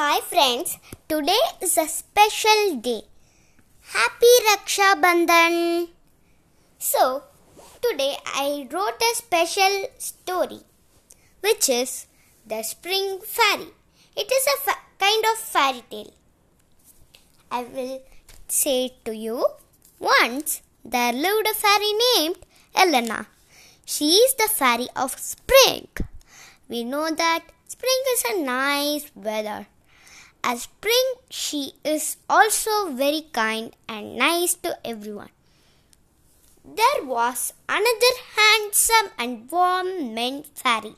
Hi friends, today is a special day. Happy Raksha Bandhan. So, today I wrote a special story which is The Spring Fairy. It is a fa- kind of fairy tale. I will say it to you. Once there lived a fairy named Elena. She is the fairy of spring. We know that spring is a nice weather. As spring, she is also very kind and nice to everyone. There was another handsome and warm man fairy.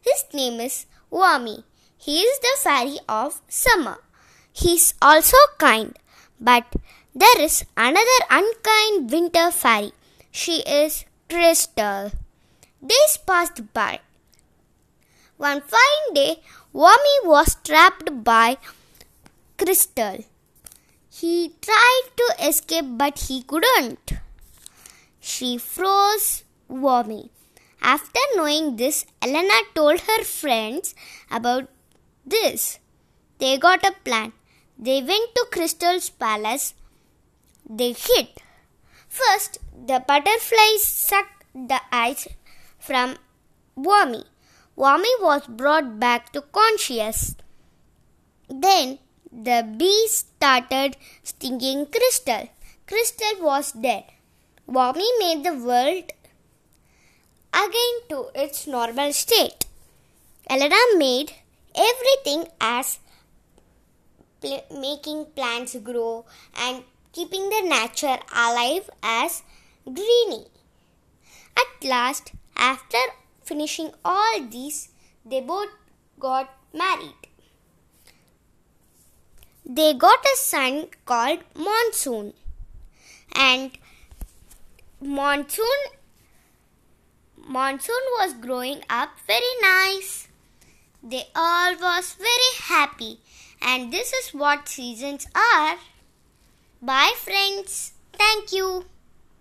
His name is Wami. He is the fairy of summer. He is also kind, but there is another unkind winter fairy. She is Crystal. Days passed by. One fine day, Wami was trapped by Crystal. He tried to escape, but he couldn't. She froze Wami. After knowing this, Elena told her friends about this. They got a plan. They went to Crystal's palace. They hid. First, the butterflies sucked the ice from Wami. Wami was brought back to conscious. Then the bees started stinging Crystal. Crystal was dead. Wami made the world again to its normal state. Elena made everything as pl- making plants grow and keeping the nature alive as greeny. At last, after finishing all these, they both got married. They got a son called Monsoon. And Monsoon Monsoon was growing up very nice. They all was very happy and this is what seasons are. Bye friends. Thank you.